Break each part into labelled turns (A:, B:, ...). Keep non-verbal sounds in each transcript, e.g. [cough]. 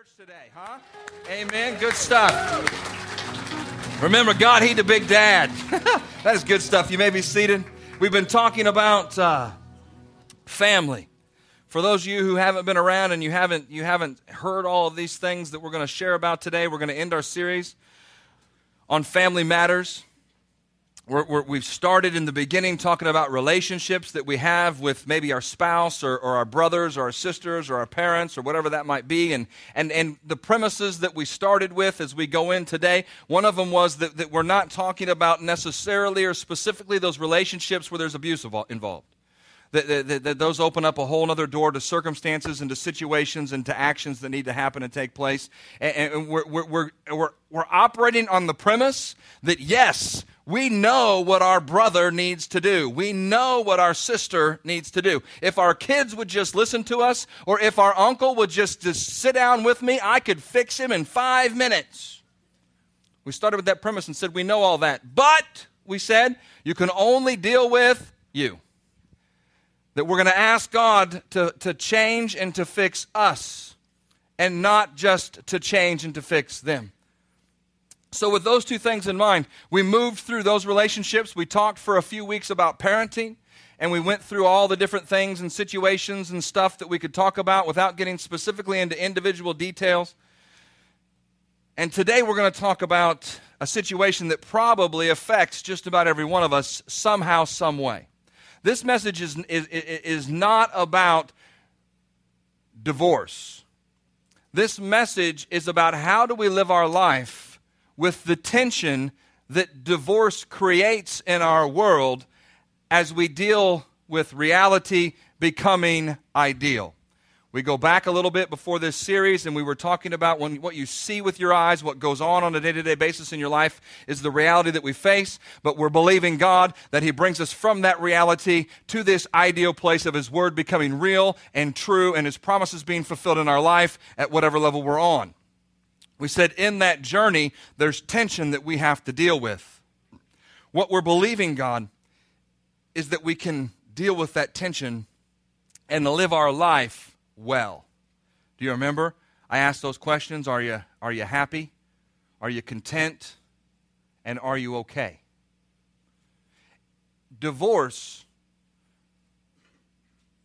A: church today, huh? Amen. Good stuff. Remember, God, He the big dad. [laughs] that is good stuff. You may be seated. We've been talking about uh, family. For those of you who haven't been around and you haven't you haven't heard all of these things that we're going to share about today, we're going to end our series on family matters we have started in the beginning talking about relationships that we have with maybe our spouse or, or, our brothers or our sisters or our parents or whatever that might be. And, and, and the premises that we started with as we go in today, one of them was that, that we're not talking about necessarily or specifically those relationships where there's abuse involved. That, that, that, those open up a whole other door to circumstances and to situations and to actions that need to happen and take place. And, and we're, we're, we're, we're operating on the premise that, yes, we know what our brother needs to do. We know what our sister needs to do. If our kids would just listen to us, or if our uncle would just, just sit down with me, I could fix him in five minutes. We started with that premise and said, We know all that. But, we said, you can only deal with you. That we're going to ask God to, to change and to fix us, and not just to change and to fix them. So, with those two things in mind, we moved through those relationships. We talked for a few weeks about parenting, and we went through all the different things and situations and stuff that we could talk about without getting specifically into individual details. And today we're going to talk about a situation that probably affects just about every one of us somehow, some way. This message is, is, is not about divorce. This message is about how do we live our life with the tension that divorce creates in our world as we deal with reality becoming ideal. We go back a little bit before this series, and we were talking about when, what you see with your eyes, what goes on on a day to day basis in your life is the reality that we face. But we're believing God that He brings us from that reality to this ideal place of His Word becoming real and true, and His promises being fulfilled in our life at whatever level we're on. We said in that journey, there's tension that we have to deal with. What we're believing, God, is that we can deal with that tension and live our life well. Do you remember? I asked those questions. Are you, are you happy? Are you content? And are you okay? Divorce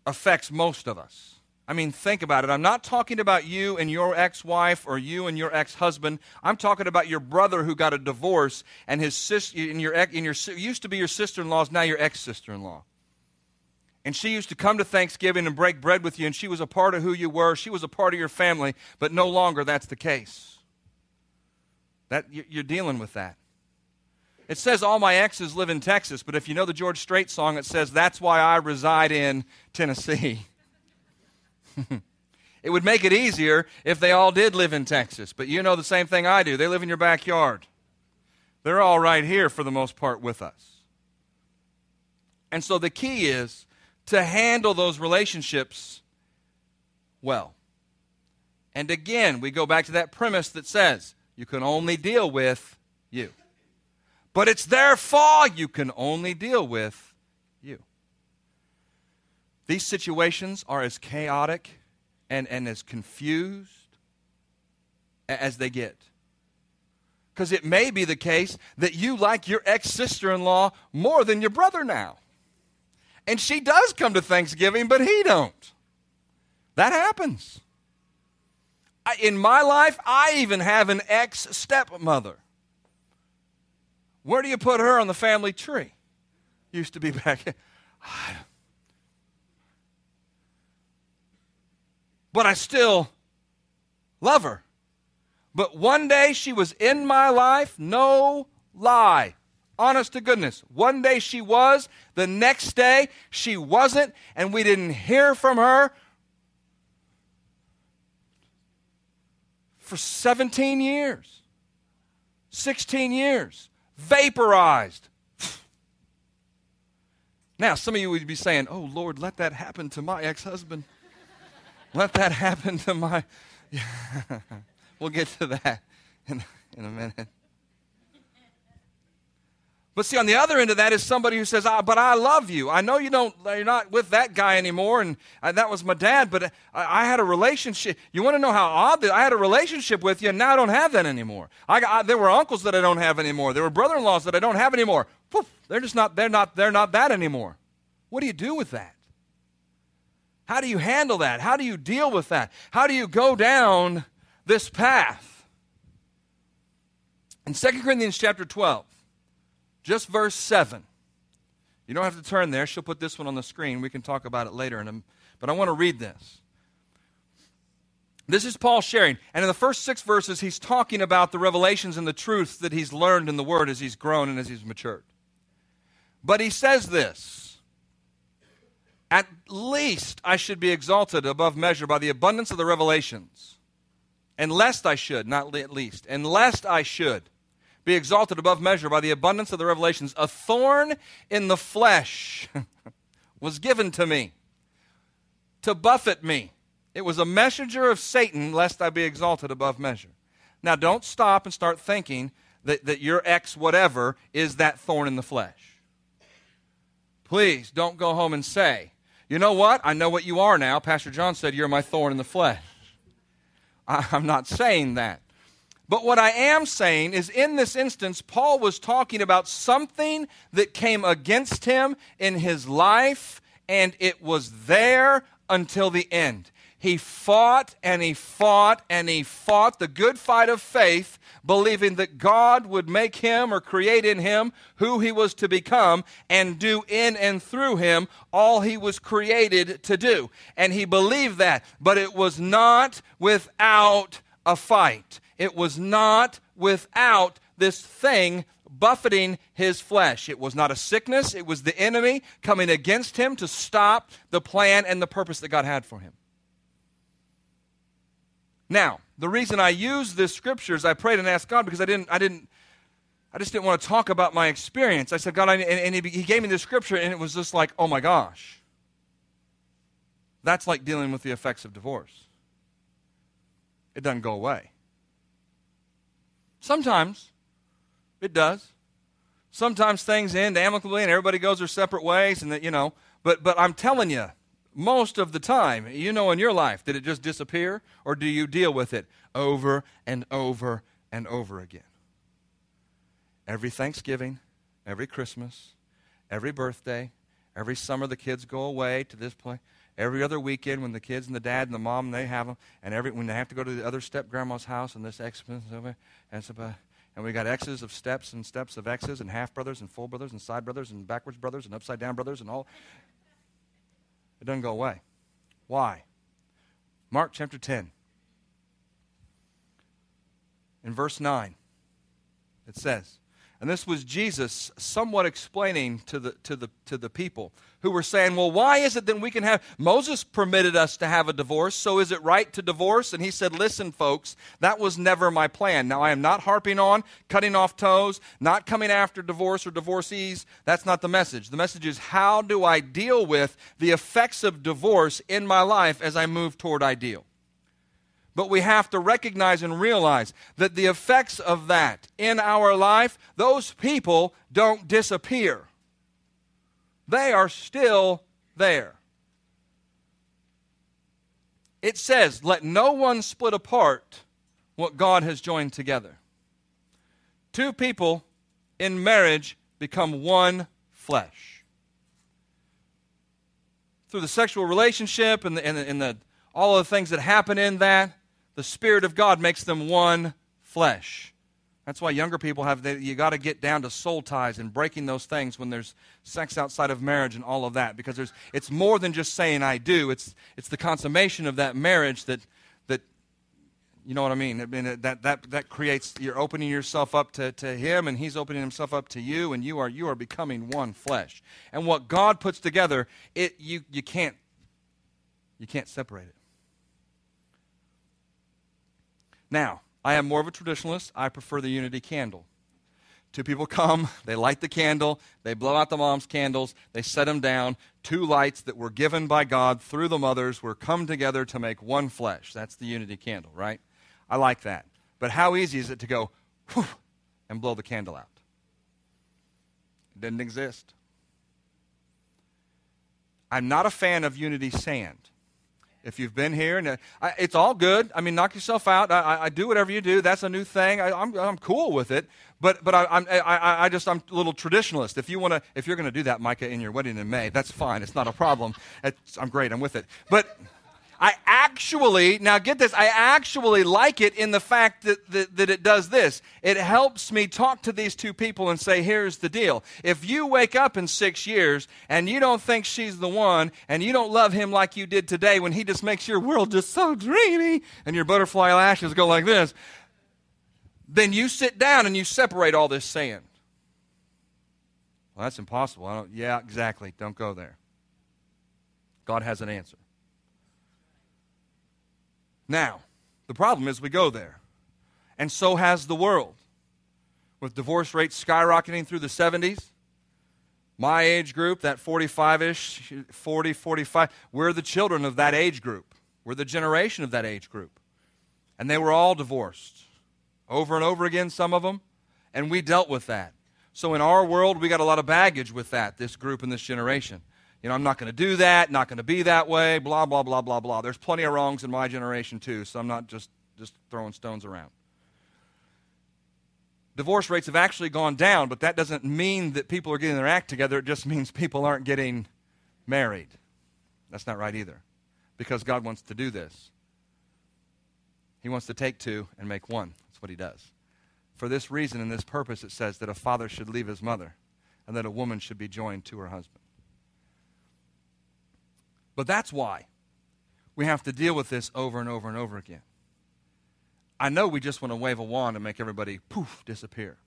A: affects most of us. I mean, think about it. I'm not talking about you and your ex wife or you and your ex husband. I'm talking about your brother who got a divorce and his sister, and your, and your, used to be your sister in law, is now your ex sister in law. And she used to come to Thanksgiving and break bread with you, and she was a part of who you were. She was a part of your family, but no longer that's the case. That, you're dealing with that. It says all my exes live in Texas, but if you know the George Strait song, it says that's why I reside in Tennessee. [laughs] it would make it easier if they all did live in Texas. But you know the same thing I do. They live in your backyard. They're all right here for the most part with us. And so the key is to handle those relationships well. And again, we go back to that premise that says you can only deal with you. But it's their fault you can only deal with you. these situations are as chaotic and, and as confused as they get. Because it may be the case that you like your ex sister in law more than your brother now. And she does come to Thanksgiving, but he don't. That happens. I, in my life, I even have an ex stepmother. Where do you put her on the family tree? Used to be back. [sighs] but I still love her. But one day she was in my life, no lie. Honest to goodness. One day she was, the next day she wasn't, and we didn't hear from her for 17 years, 16 years, vaporized. [laughs] Now, some of you would be saying, Oh, Lord, let that happen to my ex husband. Let that [laughs] happen to my. [laughs] we'll get to that in, in a minute. But see, on the other end of that is somebody who says, ah, "But I love you. I know you don't. You're not with that guy anymore, and uh, that was my dad. But I, I, had a relationship. You want to know how odd that I had a relationship with you, and now I don't have that anymore. There were uncles that I don't have anymore. There were brother-in-laws that I don't have anymore. Poof, they're just not. They're not. They're not that anymore. What do you do with that? How do you handle that? How do you deal with that? How do you go down this path? In 2 Corinthians chapter 12. Just verse 7. You don't have to turn there. She'll put this one on the screen. We can talk about it later. In a, but I want to read this. This is Paul sharing. And in the first six verses, he's talking about the revelations and the truths that he's learned in the Word as he's grown and as he's matured. But he says this At least I should be exalted above measure by the abundance of the revelations. And lest I should, not at least, and lest I should be exalted above measure by the abundance of the revelations. A thorn in the flesh [laughs] was given to me to buffet me. It was a messenger of Satan, lest I be exalted above measure. Now, don't stop and start thinking that, that your ex whatever is that thorn in the flesh. Please don't go home and say, you know what? I know what you are now. Pastor John said, You're my thorn in the flesh. I, I'm not saying that. But what I am saying is, in this instance, Paul was talking about something that came against him in his life, and it was there until the end. He fought and he fought and he fought the good fight of faith, believing that God would make him or create in him who he was to become and do in and through him all he was created to do. And he believed that, but it was not without a fight. It was not without this thing buffeting his flesh. It was not a sickness, it was the enemy coming against him to stop the plan and the purpose that God had for him. Now, the reason I use this scripture is I prayed and asked God because I didn't, I didn't, I just didn't want to talk about my experience. I said, God, I, and, and he, he gave me this scripture, and it was just like, oh my gosh. That's like dealing with the effects of divorce. It doesn't go away. Sometimes it does. Sometimes things end amicably and everybody goes their separate ways, and that, you know, but, but I'm telling you, most of the time, you know, in your life, did it just disappear or do you deal with it over and over and over again? Every Thanksgiving, every Christmas, every birthday, every summer the kids go away to this place every other weekend when the kids and the dad and the mom they have them, and every when they have to go to the other step grandma's house and this X and so, uh, and we got X's of steps and steps of X's and half brothers and full brothers and side brothers and backwards brothers and upside down brothers and all. It doesn't go away. Why? Mark chapter 10. In verse 9, it says, and this was Jesus somewhat explaining to the, to, the, to the people who were saying, Well, why is it that we can have. Moses permitted us to have a divorce, so is it right to divorce? And he said, Listen, folks, that was never my plan. Now, I am not harping on cutting off toes, not coming after divorce or divorcees. That's not the message. The message is, How do I deal with the effects of divorce in my life as I move toward ideal? But we have to recognize and realize that the effects of that in our life, those people don't disappear. They are still there. It says, Let no one split apart what God has joined together. Two people in marriage become one flesh. Through the sexual relationship and, the, and, the, and the, all of the things that happen in that, the Spirit of God makes them one flesh. That's why younger people have, they, you got to get down to soul ties and breaking those things when there's sex outside of marriage and all of that. Because there's, it's more than just saying I do, it's, it's the consummation of that marriage that, that you know what I mean? I mean that, that, that creates, you're opening yourself up to, to Him and He's opening Himself up to you, and you are, you are becoming one flesh. And what God puts together, it, you, you, can't, you can't separate it. Now, I am more of a traditionalist. I prefer the unity candle. Two people [laughs] come, they light the candle, they blow out the mom's candles, they set them down. Two lights that were given by God through the mothers were come together to make one flesh. That's the unity candle, right? I like that. But how easy is it to go whew, and blow the candle out? It didn't exist. I'm not a fan of unity sand. If you've been here, and uh, I, it's all good. I mean, knock yourself out. I, I, do whatever you do. That's a new thing. I, am I'm, I'm cool with it. But but I, I'm I, I just I'm a little traditionalist. If you want to, if you're going to do that, Micah, in your wedding in May, that's fine. It's not a problem. It's, I'm great. I'm with it. But I actually, now get this, I actually like it in the fact that, that, that, it does this. It helps me talk to these two people and say, here's the deal. If you wake up in six years and you don't think she's the one and you don't love him like you did today when he just makes your world just so dreamy and your butterfly lashes go like this, then you sit down and you separate all this sand. Well, that's impossible. I don't, yeah, exactly. Don't go there. God has an answer. Now, the problem is we go there. And so has the world. With divorce rates skyrocketing through the 70s, my age group, that 45 ish, 40, 45, we're the children of that age group. We're the generation of that age group. And they were all divorced over and over again, some of them, and we dealt with that. So in our world, we got a lot of baggage with that, this group and this generation. You know, I'm not going to do that, not going to be that way, blah, blah, blah, blah, blah. There's plenty of wrongs in my generation, too, so I'm not just, just throwing stones around. Divorce rates have actually gone down, but that doesn't mean that people are getting their act together. It just means people aren't getting married. That's not right either, because God wants to do this. He wants to take two and make one. That's what he does. For this reason and this purpose, it says that a father should leave his mother and that a woman should be joined to her husband. But that's why we have to deal with this over and over and over again. I know we just want to wave a wand and make everybody poof disappear.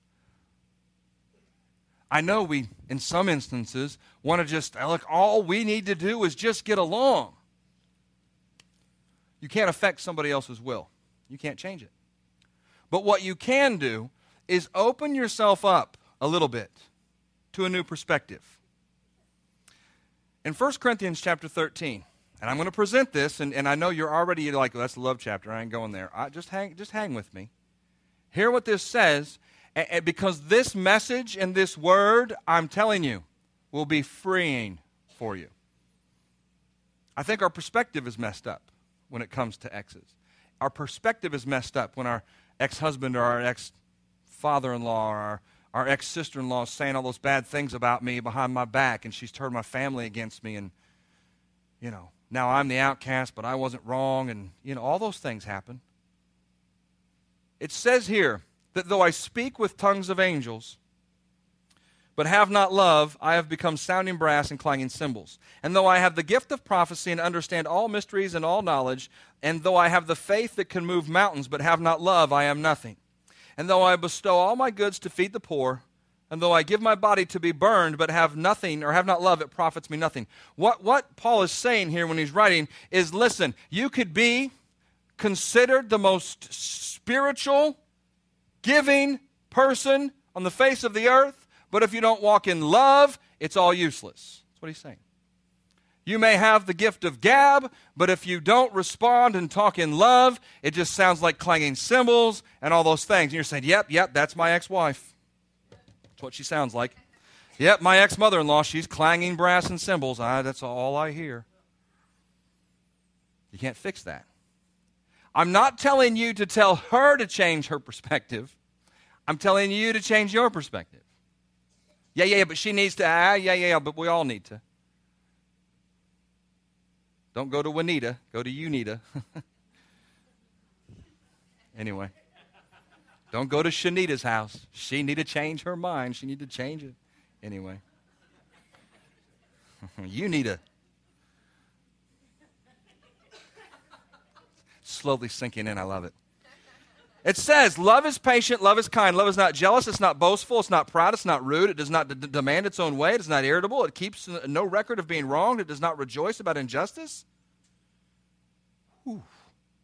A: I know we, in some instances, want to just, look, all we need to do is just get along. You can't affect somebody else's will, you can't change it. But what you can do is open yourself up a little bit to a new perspective in 1 Corinthians chapter 13, and I'm going to present this, and, and I know you're already like, well, that's the love chapter. I ain't going there. I, just, hang, just hang with me. Hear what this says, and, and because this message and this word, I'm telling you, will be freeing for you. I think our perspective is messed up when it comes to exes. Our perspective is messed up when our ex husband or our ex father in law or our our ex sister in law is saying all those bad things about me behind my back, and she's turned my family against me, and, you know, now I'm the outcast, but I wasn't wrong, and, you know, all those things happen. It says here that though I speak with tongues of angels, but have not love, I have become sounding brass and clanging cymbals. And though I have the gift of prophecy and understand all mysteries and all knowledge, and though I have the faith that can move mountains, but have not love, I am nothing. And though I bestow all my goods to feed the poor, and though I give my body to be burned, but have nothing or have not love, it profits me nothing. What, what Paul is saying here when he's writing is listen, you could be considered the most spiritual, giving person on the face of the earth, but if you don't walk in love, it's all useless. That's what he's saying. You may have the gift of gab, but if you don't respond and talk in love, it just sounds like clanging cymbals and all those things. And you're saying, yep, yep, that's my ex wife. That's what she sounds like. Yep, my ex mother in law, she's clanging brass and cymbals. I, that's all I hear. You can't fix that. I'm not telling you to tell her to change her perspective. I'm telling you to change your perspective. Yeah, yeah, yeah, but she needs to. Ah, yeah, yeah, but we all need to. Don't go to Juanita, go to Unita. [laughs] anyway. Don't go to Shanita's house. She need to change her mind. She need to change it. Anyway. you need to slowly sinking in. I love it. It says, Love is patient, love is kind, love is not jealous, it's not boastful, it's not proud, it's not rude, it does not d- demand its own way, it is not irritable, it keeps no record of being wronged, it does not rejoice about injustice.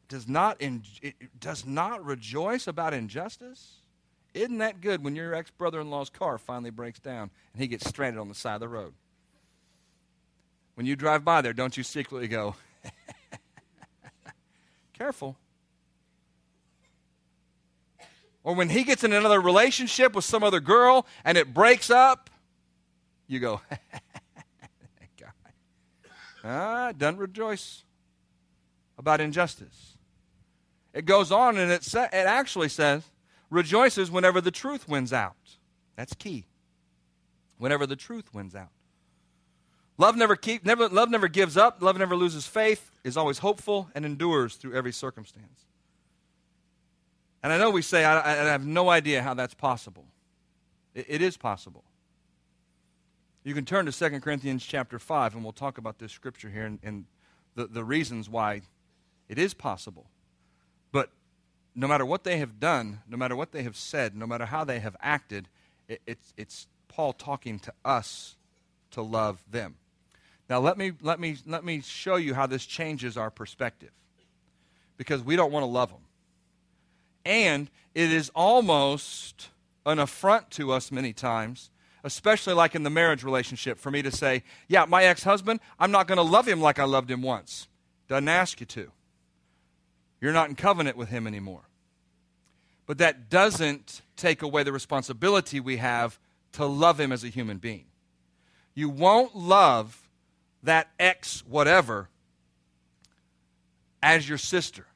A: Does not in, it does not rejoice about injustice. Isn't that good when your ex brother in law's car finally breaks down and he gets stranded on the side of the road? When you drive by there, don't you secretly go, [laughs] Careful. Or when he gets in another relationship with some other girl and it breaks up, you go, [laughs] guy. Ah, doesn't rejoice about injustice. It goes on and it, sa- it actually says, rejoices whenever the truth wins out. That's key. Whenever the truth wins out. Love never keep never love never gives up, love never loses faith, is always hopeful and endures through every circumstance. And I know we say I, I have no idea how that's possible. It, it is possible. You can turn to 2 Corinthians chapter 5, and we'll talk about this scripture here and, and the, the reasons why it is possible. But no matter what they have done, no matter what they have said, no matter how they have acted, it, it's, it's Paul talking to us to love them. Now let me let me let me show you how this changes our perspective. Because we don't want to love them. And it is almost an affront to us many times, especially like in the marriage relationship, for me to say, Yeah, my ex husband, I'm not going to love him like I loved him once. Doesn't ask you to. You're not in covenant with him anymore. But that doesn't take away the responsibility we have to love him as a human being. You won't love that ex whatever as your sister,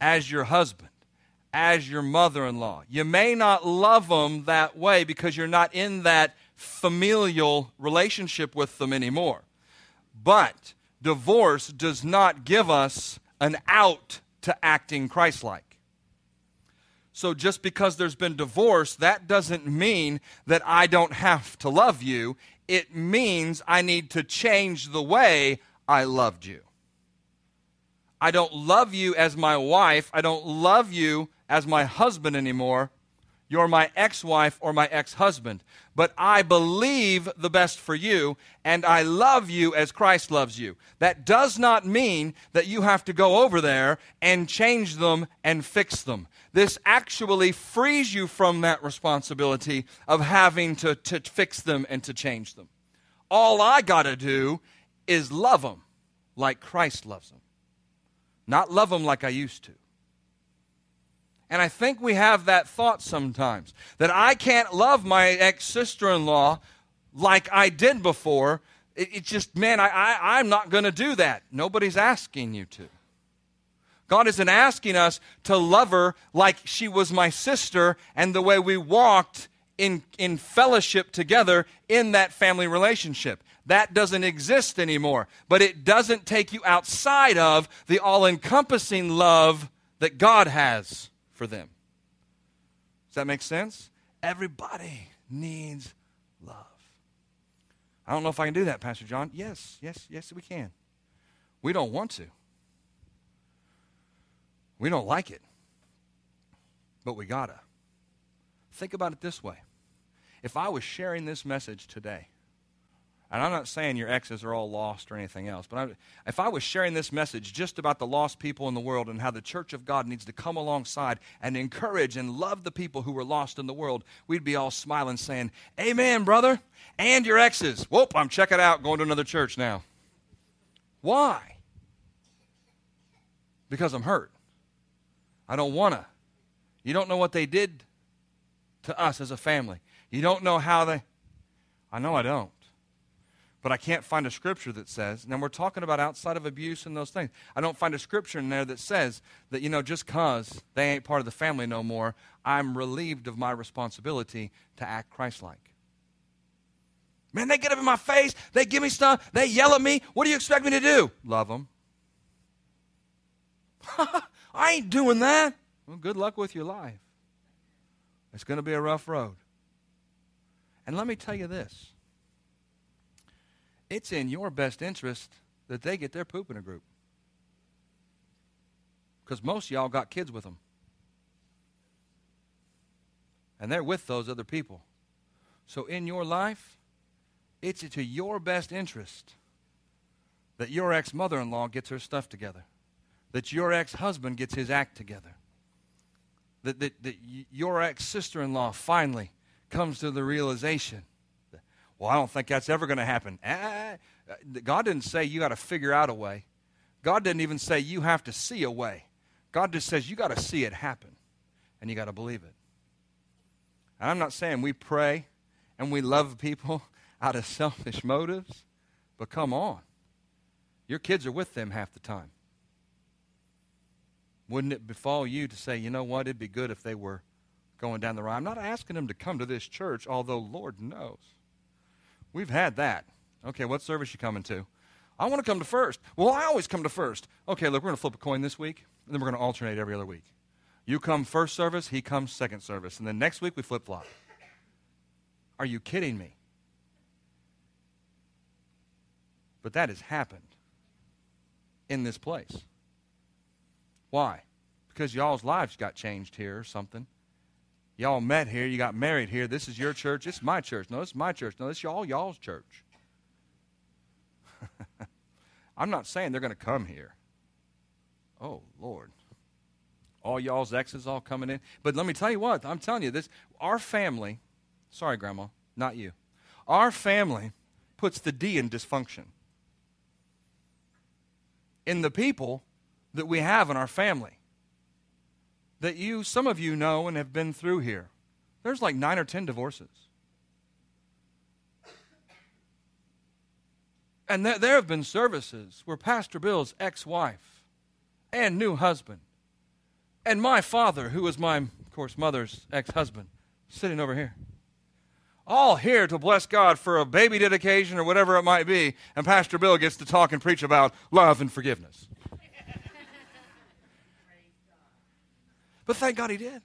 A: as your husband, as your mother in law. You may not love them that way because you're not in that familial relationship with them anymore. But divorce does not give us an out to acting Christ like. So just because there's been divorce, that doesn't mean that I don't have to love you. It means I need to change the way I loved you. I don't love you as my wife. I don't love you as my husband anymore. You're my ex wife or my ex husband. But I believe the best for you, and I love you as Christ loves you. That does not mean that you have to go over there and change them and fix them. This actually frees you from that responsibility of having to, to fix them and to change them. All I got to do is love them like Christ loves them, not love them like I used to. And I think we have that thought sometimes that I can't love my ex sister in law like I did before. It, it just, man, I, I, I'm not going to do that. Nobody's asking you to. God isn't asking us to love her like she was my sister and the way we walked in, in fellowship together in that family relationship. That doesn't exist anymore. But it doesn't take you outside of the all encompassing love that God has for them. Does that make sense? Everybody needs love. I don't know if I can do that, Pastor John. Yes, yes, yes, we can. We don't want to. We don't like it, but we gotta. Think about it this way. If I was sharing this message today, and I'm not saying your exes are all lost or anything else, but I, if I was sharing this message just about the lost people in the world and how the church of God needs to come alongside and encourage and love the people who were lost in the world, we'd be all smiling saying, Amen, brother, and your exes. Whoop, I'm checking out, going to another church now. Why? Because I'm hurt. I don't want to. You don't know what they did to us as a family. You don't know how they. I know I don't. But I can't find a scripture that says, and we're talking about outside of abuse and those things. I don't find a scripture in there that says that, you know, just because they ain't part of the family no more, I'm relieved of my responsibility to act Christ like. Man, they get up in my face, they give me stuff, they yell at me. What do you expect me to do? Love them. [laughs] I ain't doing that. Well, good luck with your life. It's going to be a rough road. And let me tell you this it's in your best interest that they get their poop in a group. Because most y'all got kids with them. And they're with those other people. So in your life, it's to your best interest that your ex mother in law gets her stuff together that your ex husband gets his act together, that, that, that your ex sister in law finally comes to the realization well, I don't think that's ever going to happen. Ah, God didn't say you got to figure out a way. God didn't even say you have to see a way. God just says you got to see it happen and you got to believe it. And I'm not saying we pray and we love people. [laughs] out of selfish motives. But come on. Your kids are with them half the time. Wouldn't it befall you to say, you know what, it'd be good if they were going down the road? I'm not asking them to come to this church, although Lord knows. We've had that. Okay, what service you coming to? I want to come to first. Well, I always come to first. Okay, look, we're going to flip a coin this week, and then we're going to alternate every other week. You come first service, he comes second service, and then next week we flip flop. Are you kidding me? But that has happened in this place. Why? Because y'all's lives got changed here or something. Y'all met here, you got married here. This is your church, this is my church. No, this is my church. No, this is y'all, y'all's church. [laughs] I'm not saying they're going to come here. Oh, Lord. All y'all's exes all coming in. But let me tell you what, I'm telling you this. Our family, sorry, Grandma, not you. Our family puts the D in dysfunction. In the people that we have in our family. That you, some of you know and have been through here. There's like nine or ten divorces. And there, there have been services where Pastor Bill's ex wife and new husband, and my father, who was my, of course, mother's ex husband, sitting over here. All here to bless God for a baby dedication or whatever it might be, and Pastor Bill gets to talk and preach about love and forgiveness. But thank God he did.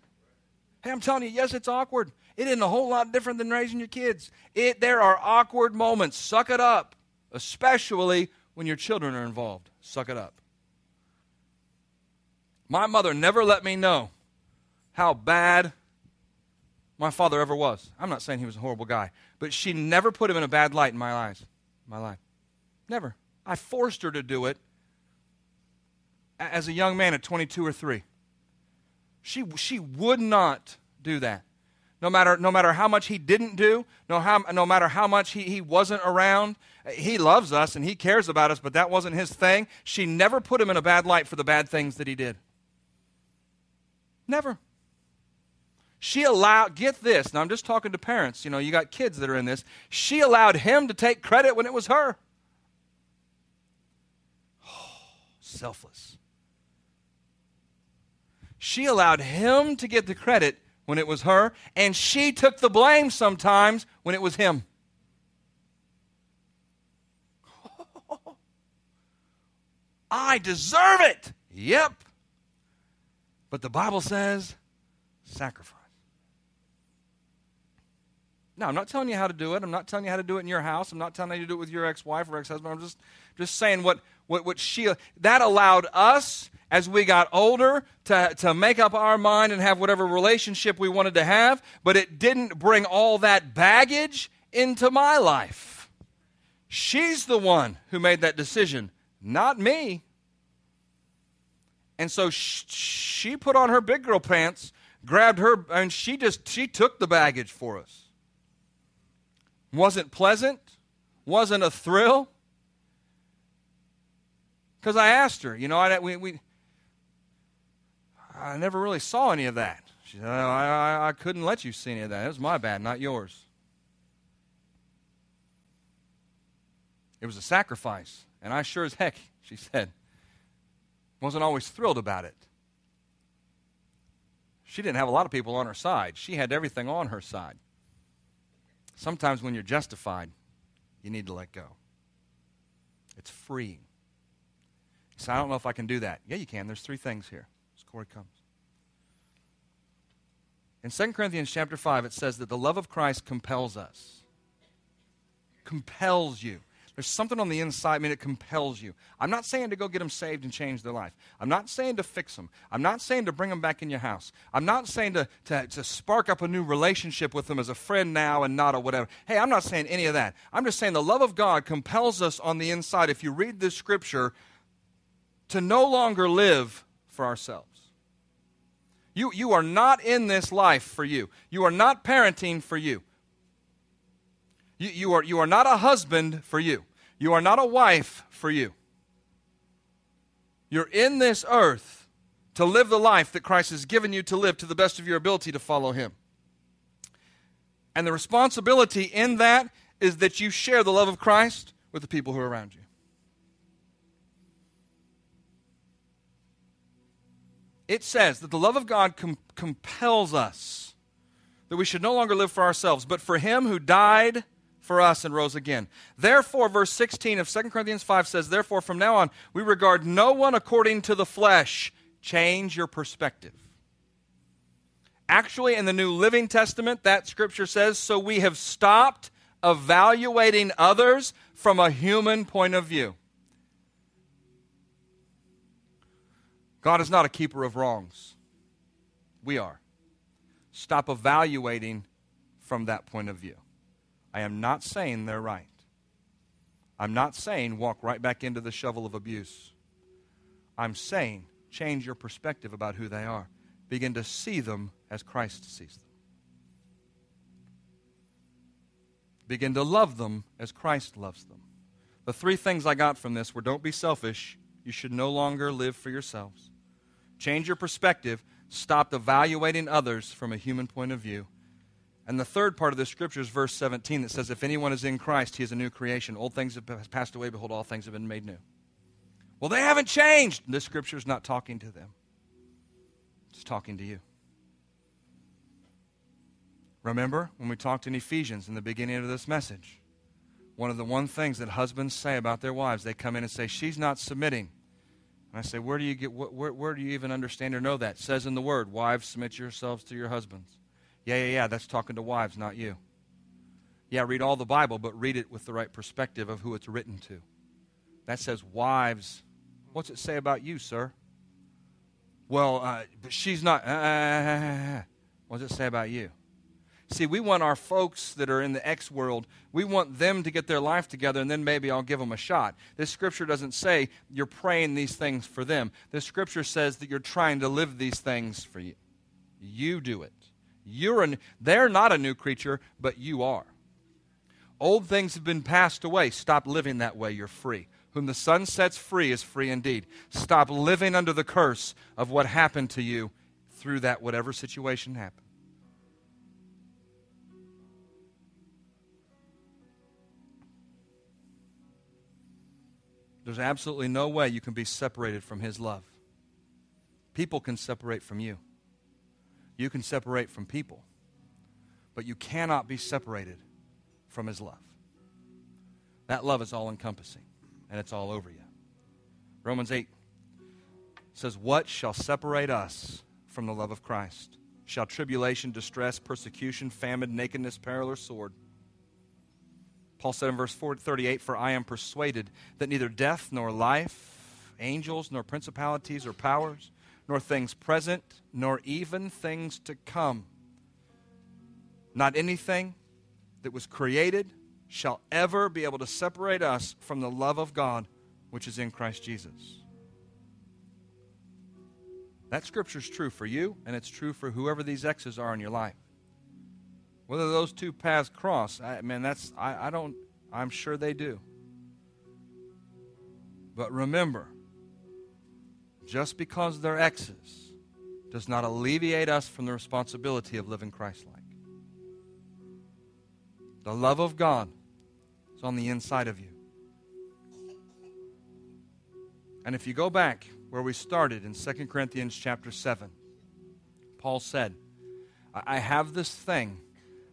A: Hey, I'm telling you, yes, it's awkward. It isn't a whole lot different than raising your kids. It, there are awkward moments. Suck it up especially when your children are involved. Suck it up. My mother never let me know how bad my father ever was. I'm not saying he was a horrible guy, but she never put him in a bad light in my eyes, my life. Never. I forced her to do it as a young man at 22 or 3. She, she would not do that. No matter, no matter how much he didn't do, no, how, no matter how much he, he wasn't around, he loves us and he cares about us, but that wasn't his thing. She never put him in a bad light for the bad things that he did. Never. She allowed, get this, now I'm just talking to parents, you know, you got kids that are in this. She allowed him to take credit when it was her. Oh, [sighs] selfless. She allowed him to get the credit when it was her, and she took the blame sometimes when it was him. [laughs] I deserve it. Yep. But the Bible says sacrifice. Now, I'm not telling you how to do it. I'm not telling you how to do it in your house. I'm not telling you to do it with your ex-wife or ex-husband. I'm just, just saying what, what, what she, that allowed us as we got older to, to make up our mind and have whatever relationship we wanted to have, but it didn't bring all that baggage into my life. She's the one who made that decision, not me. And so she put on her big girl pants, grabbed her, and she just she took the baggage for us. Wasn't pleasant, wasn't a thrill. Because I asked her, you know, I, we, we, I never really saw any of that. She said, I, I, I couldn't let you see any of that. It was my bad, not yours. It was a sacrifice. And I sure as heck, [laughs] she said, wasn't always thrilled about it. She didn't have a lot of people on her side. She had everything on her side. Sometimes when you're justified, you need to let go. It's freeing. So I don't know if I can do that. Yeah, you can. There's three things here. Corey comes. In 2 Corinthians chapter 5, it says that the love of Christ compels us. Compels you. There's something on the inside, I mean, it compels you. I'm not saying to go get them saved and change their life. I'm not saying to fix them. I'm not saying to bring them back in your house. I'm not saying to, to, to spark up a new relationship with them as a friend now and not a whatever. Hey, I'm not saying any of that. I'm just saying the love of God compels us on the inside, if you read this scripture, to no longer live for ourselves. You, you are not in this life for you. You are not parenting for you. You, you, are, you are not a husband for you. You are not a wife for you. You're in this earth to live the life that Christ has given you to live to the best of your ability to follow Him. And the responsibility in that is that you share the love of Christ with the people who are around you. It says that the love of God com- compels us that we should no longer live for ourselves, but for Him who died for us and rose again. Therefore, verse 16 of 2 Corinthians 5 says, Therefore, from now on, we regard no one according to the flesh. Change your perspective. Actually, in the New Living Testament, that scripture says, So we have stopped evaluating others from a human point of view. God is not a keeper of wrongs. We are. Stop evaluating from that point of view. I am not saying they're right. I'm not saying walk right back into the shovel of abuse. I'm saying change your perspective about who they are. Begin to see them as Christ sees them. Begin to love them as Christ loves them. The three things I got from this were don't be selfish. You should no longer live for yourselves. Change your perspective. Stop evaluating others from a human point of view. And the third part of the scripture is verse 17 that says, If anyone is in Christ, he is a new creation. Old things have passed away. Behold, all things have been made new. Well, they haven't changed. This scripture is not talking to them, it's talking to you. Remember when we talked in Ephesians in the beginning of this message? One of the one things that husbands say about their wives, they come in and say, She's not submitting. And I say, Where do you get where, where do you even understand or know that? It says in the word, Wives, submit yourselves to your husbands. Yeah, yeah, yeah, that's talking to wives, not you. Yeah, read all the Bible, but read it with the right perspective of who it's written to. That says, Wives, what's it say about you, sir? Well, uh, but she's not. Uh, [laughs] what does it say about you? See, we want our folks that are in the X world, we want them to get their life together and then maybe I'll give them a shot. This scripture doesn't say you're praying these things for them. This scripture says that you're trying to live these things for you. You do it. You're a, they're not a new creature, but you are. Old things have been passed away. Stop living that way. You're free. Whom the Son sets free is free indeed. Stop living under the curse of what happened to you through that whatever situation happened. There's absolutely no way you can be separated from His love. People can separate from you, you can separate from people, but you cannot be separated from His love. That love is all encompassing, and it's all over you. Romans 8 says, What shall separate us from the love of Christ? Shall tribulation, distress, persecution, famine, nakedness, peril, or sword? Paul said in verse 38 For I am persuaded that neither death nor life, angels nor principalities or powers, nor things present, nor even things to come, not anything that was created shall ever be able to separate us from the love of God which is in Christ Jesus. That scripture is true for you, and it's true for whoever these X's are in your life. Whether those two paths cross, I, man, that's I, I don't. I'm sure they do. But remember, just because they're X's does not alleviate us from the responsibility of living Christ like. The love of God is on the inside of you. And if you go back where we started in 2 Corinthians chapter 7, Paul said, I have this thing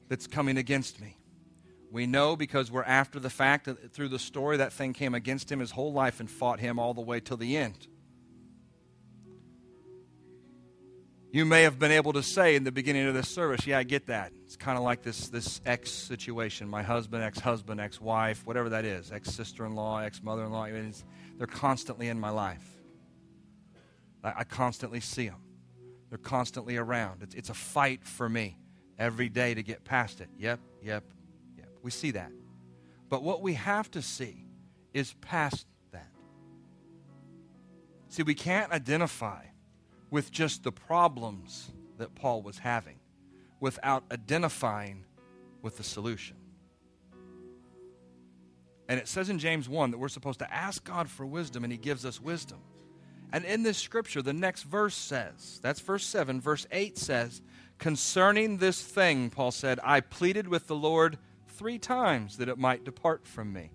A: that's coming against me. We know because we're after the fact that through the story that thing came against him his whole life and fought him all the way till the end. You may have been able to say in the beginning of this service, yeah, I get that. It's kind of like this this ex situation, my husband, ex-husband, ex-wife, whatever that is, ex-sister-in-law, ex-mother-in-law. I mean, they're constantly in my life. I, I, constantly see them. They're constantly around. It's, it's a fight for me every day to get past it. Yep, yep, yep. We see that. But what we have to see is past that. See, we can't identify with just the problems that Paul was having without identifying with the solution. And it says in James 1 that we're supposed to ask God for wisdom, and He gives us wisdom. And in this scripture, the next verse says, that's verse 7, verse 8 says, Concerning this thing, Paul said, I pleaded with the Lord three times that it might depart from me.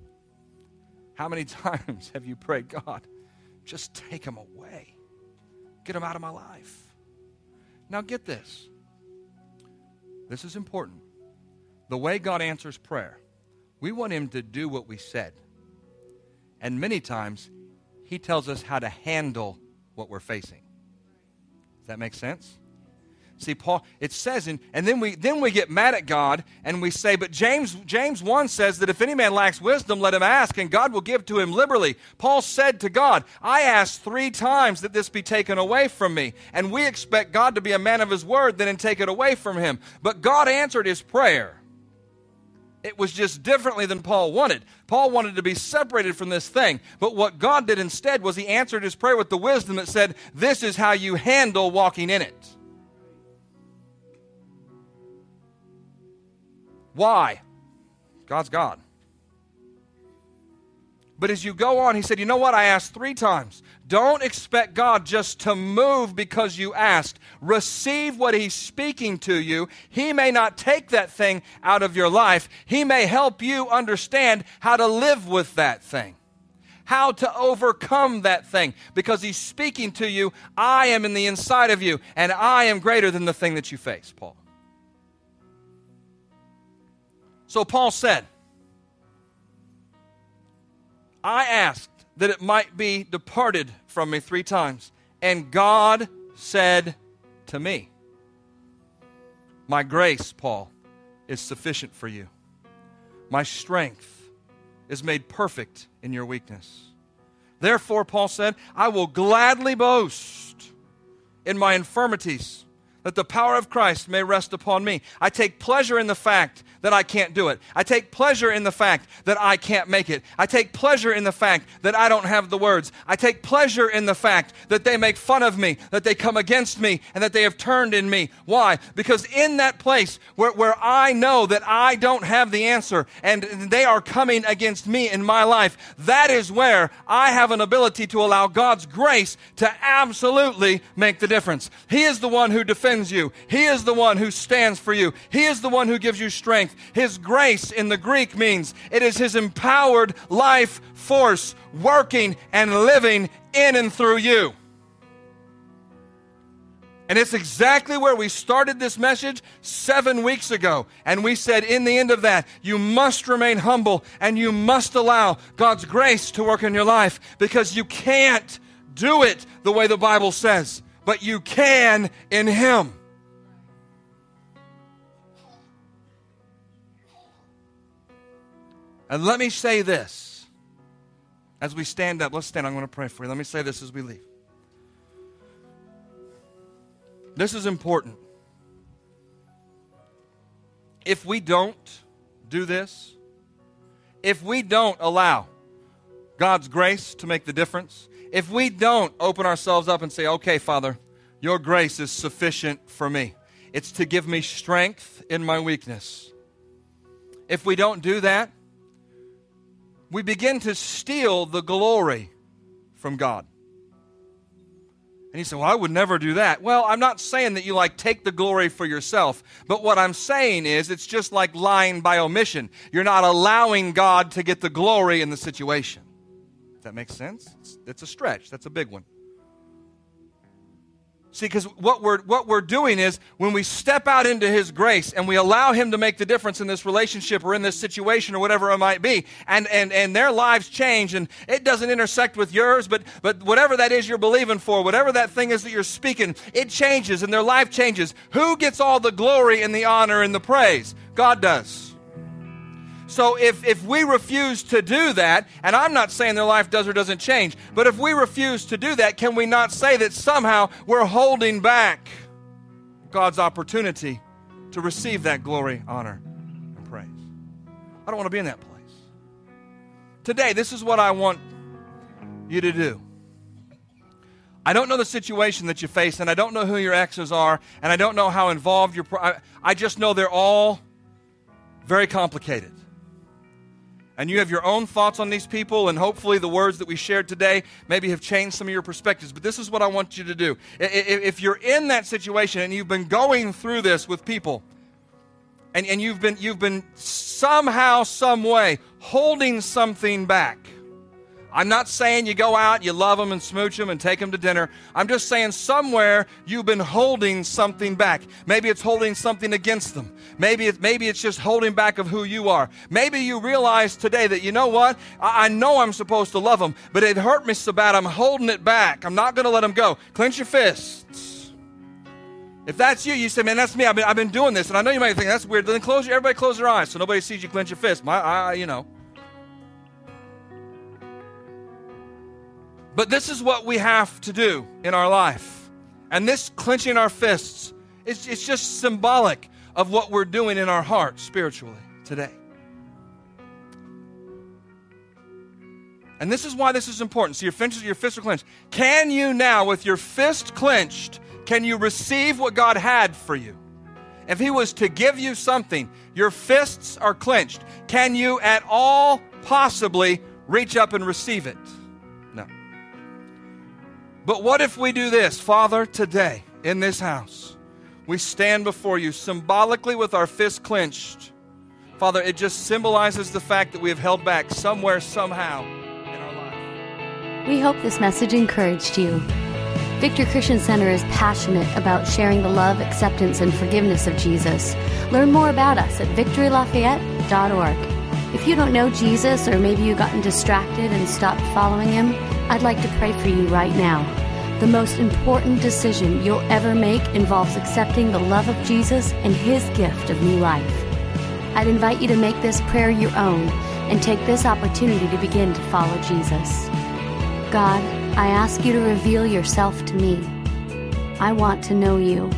A: How many [laughs] times have you prayed, God, just take him away? Get him out of my life. Now, get this. This is important. The way God answers prayer, we want him to do what we said. And many times, he tells us how to handle what we're facing. Does that make sense? See, Paul, it says, and then we then we get mad at God and we say, but James James 1 says that if any man lacks wisdom, let him ask, and God will give to him liberally. Paul said to God, I asked three times that this be taken away from me. And we expect God to be a man of his word, then and take it away from him. But God answered his prayer. It was just differently than Paul wanted. Paul wanted to be separated from this thing. But what God did instead was he answered his prayer with the wisdom that said, This is how you handle walking in it. Why? God's God. But as you go on, he said, You know what? I asked three times. Don't expect God just to move because you asked. Receive what he's speaking to you. He may not take that thing out of your life, he may help you understand how to live with that thing. How to overcome that thing because he's speaking to you. I am in the inside of you, and I am greater than the thing that you face, Paul. So Paul said, I asked that it might be departed from me three times, and God said to me, My grace, Paul, is sufficient for you. My strength is made perfect in your weakness. Therefore, Paul said, I will gladly boast in my infirmities that the power of Christ may rest upon me. I take pleasure in the fact that I can't do it. I take pleasure in the fact that I can't make it. I take pleasure in the fact that I don't have the words. I take pleasure in the fact that they make fun of me, that they come against me, and that they have turned in me. Why? Because in that place where, where I know that I don't have the answer and they are coming against me in my life, that is where I have an ability to allow God's grace to absolutely make the difference. He is the one who defends you. He is the one who stands for you. He is the one who gives you strength. His grace in the Greek means it is His empowered life force working and living in and through you. And it's exactly where we started this message seven weeks ago. And we said, in the end of that, you must remain humble and you must allow God's grace to work in your life because you can't do it the way the Bible says, but you can in Him. And let me say this as we stand up. Let's stand. I'm going to pray for you. Let me say this as we leave. This is important. If we don't do this, if we don't allow God's grace to make the difference, if we don't open ourselves up and say, okay, Father, your grace is sufficient for me, it's to give me strength in my weakness. If we don't do that, we begin to steal the glory from God. And he said, Well, I would never do that. Well, I'm not saying that you like take the glory for yourself, but what I'm saying is it's just like lying by omission. You're not allowing God to get the glory in the situation. That make sense? It's, it's a stretch. That's a big one. See, because what we're, what we're doing is when we step out into His grace and we allow Him to make the difference in this relationship or in this situation or whatever it might be, and, and, and their lives change and it doesn't intersect with yours, but, but whatever that is you're believing for, whatever that thing is that you're speaking, it changes and their life changes. Who gets all the glory and the honor and the praise? God does. So if, if we refuse to do that, and I'm not saying their life does or doesn't change, but if we refuse to do that, can we not say that somehow we're holding back God's opportunity to receive that glory, honor, and praise? I don't want to be in that place. Today, this is what I want you to do. I don't know the situation that you face, and I don't know who your exes are, and I don't know how involved your. I, I just know they're all very complicated and you have your own thoughts on these people, and hopefully the words that we shared today maybe have changed some of your perspectives. But this is what I want you to do. If you're in that situation and you've been going through this with people, and, and you've been you've been somehow, some way holding something back. I'm not saying you go out, you love them and smooch them and take them to dinner. I'm just saying somewhere you've been holding something back. Maybe it's holding something against them. Maybe it, maybe it's just holding back of who you are. Maybe you realize today that you know what? I, I know I'm supposed to love them, but it hurt me so bad. I'm holding it back. I'm not going to let them go. Clench your fists. If that's you, you say, man, that's me. I've been, I've been doing this. And I know you might think that's weird. Then close your, everybody close their eyes so nobody sees you clench your fist. My, I, you know. But this is what we have to do in our life. And this clenching our fists, it's, it's just symbolic of what we're doing in our hearts spiritually today. And this is why this is important. So your fists, your fists are clenched. Can you now, with your fist clenched, can you receive what God had for you? If He was to give you something, your fists are clenched. Can you at all possibly reach up and receive it? But what if we do this? Father, today in this house, we stand before you symbolically with our fists clenched. Father, it just symbolizes the fact that we have held back somewhere, somehow in our life.
B: We hope this message encouraged you. Victory Christian Center is passionate about sharing the love, acceptance, and forgiveness of Jesus. Learn more about us at victorylafayette.org. If you don't know Jesus, or maybe you've gotten distracted and stopped following him, I'd like to pray for you right now. The most important decision you'll ever make involves accepting the love of Jesus and his gift of new life. I'd invite you to make this prayer your own and take this opportunity to begin to follow Jesus. God, I ask you to reveal yourself to me. I want to know you.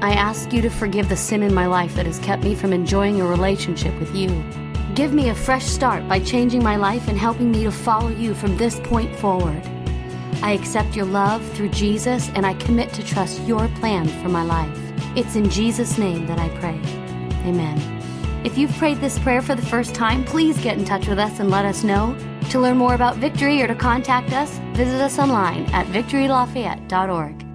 B: I ask you to forgive the sin in my life that has kept me from enjoying a relationship with you. Give me a fresh start by changing my life and helping me to follow you from this point forward. I accept your love through Jesus and I commit to trust your plan for my life. It's in Jesus' name that I pray. Amen. If you've prayed this prayer for the first time, please get in touch with us and let us know. To learn more about Victory or to contact us, visit us online at victorylafayette.org.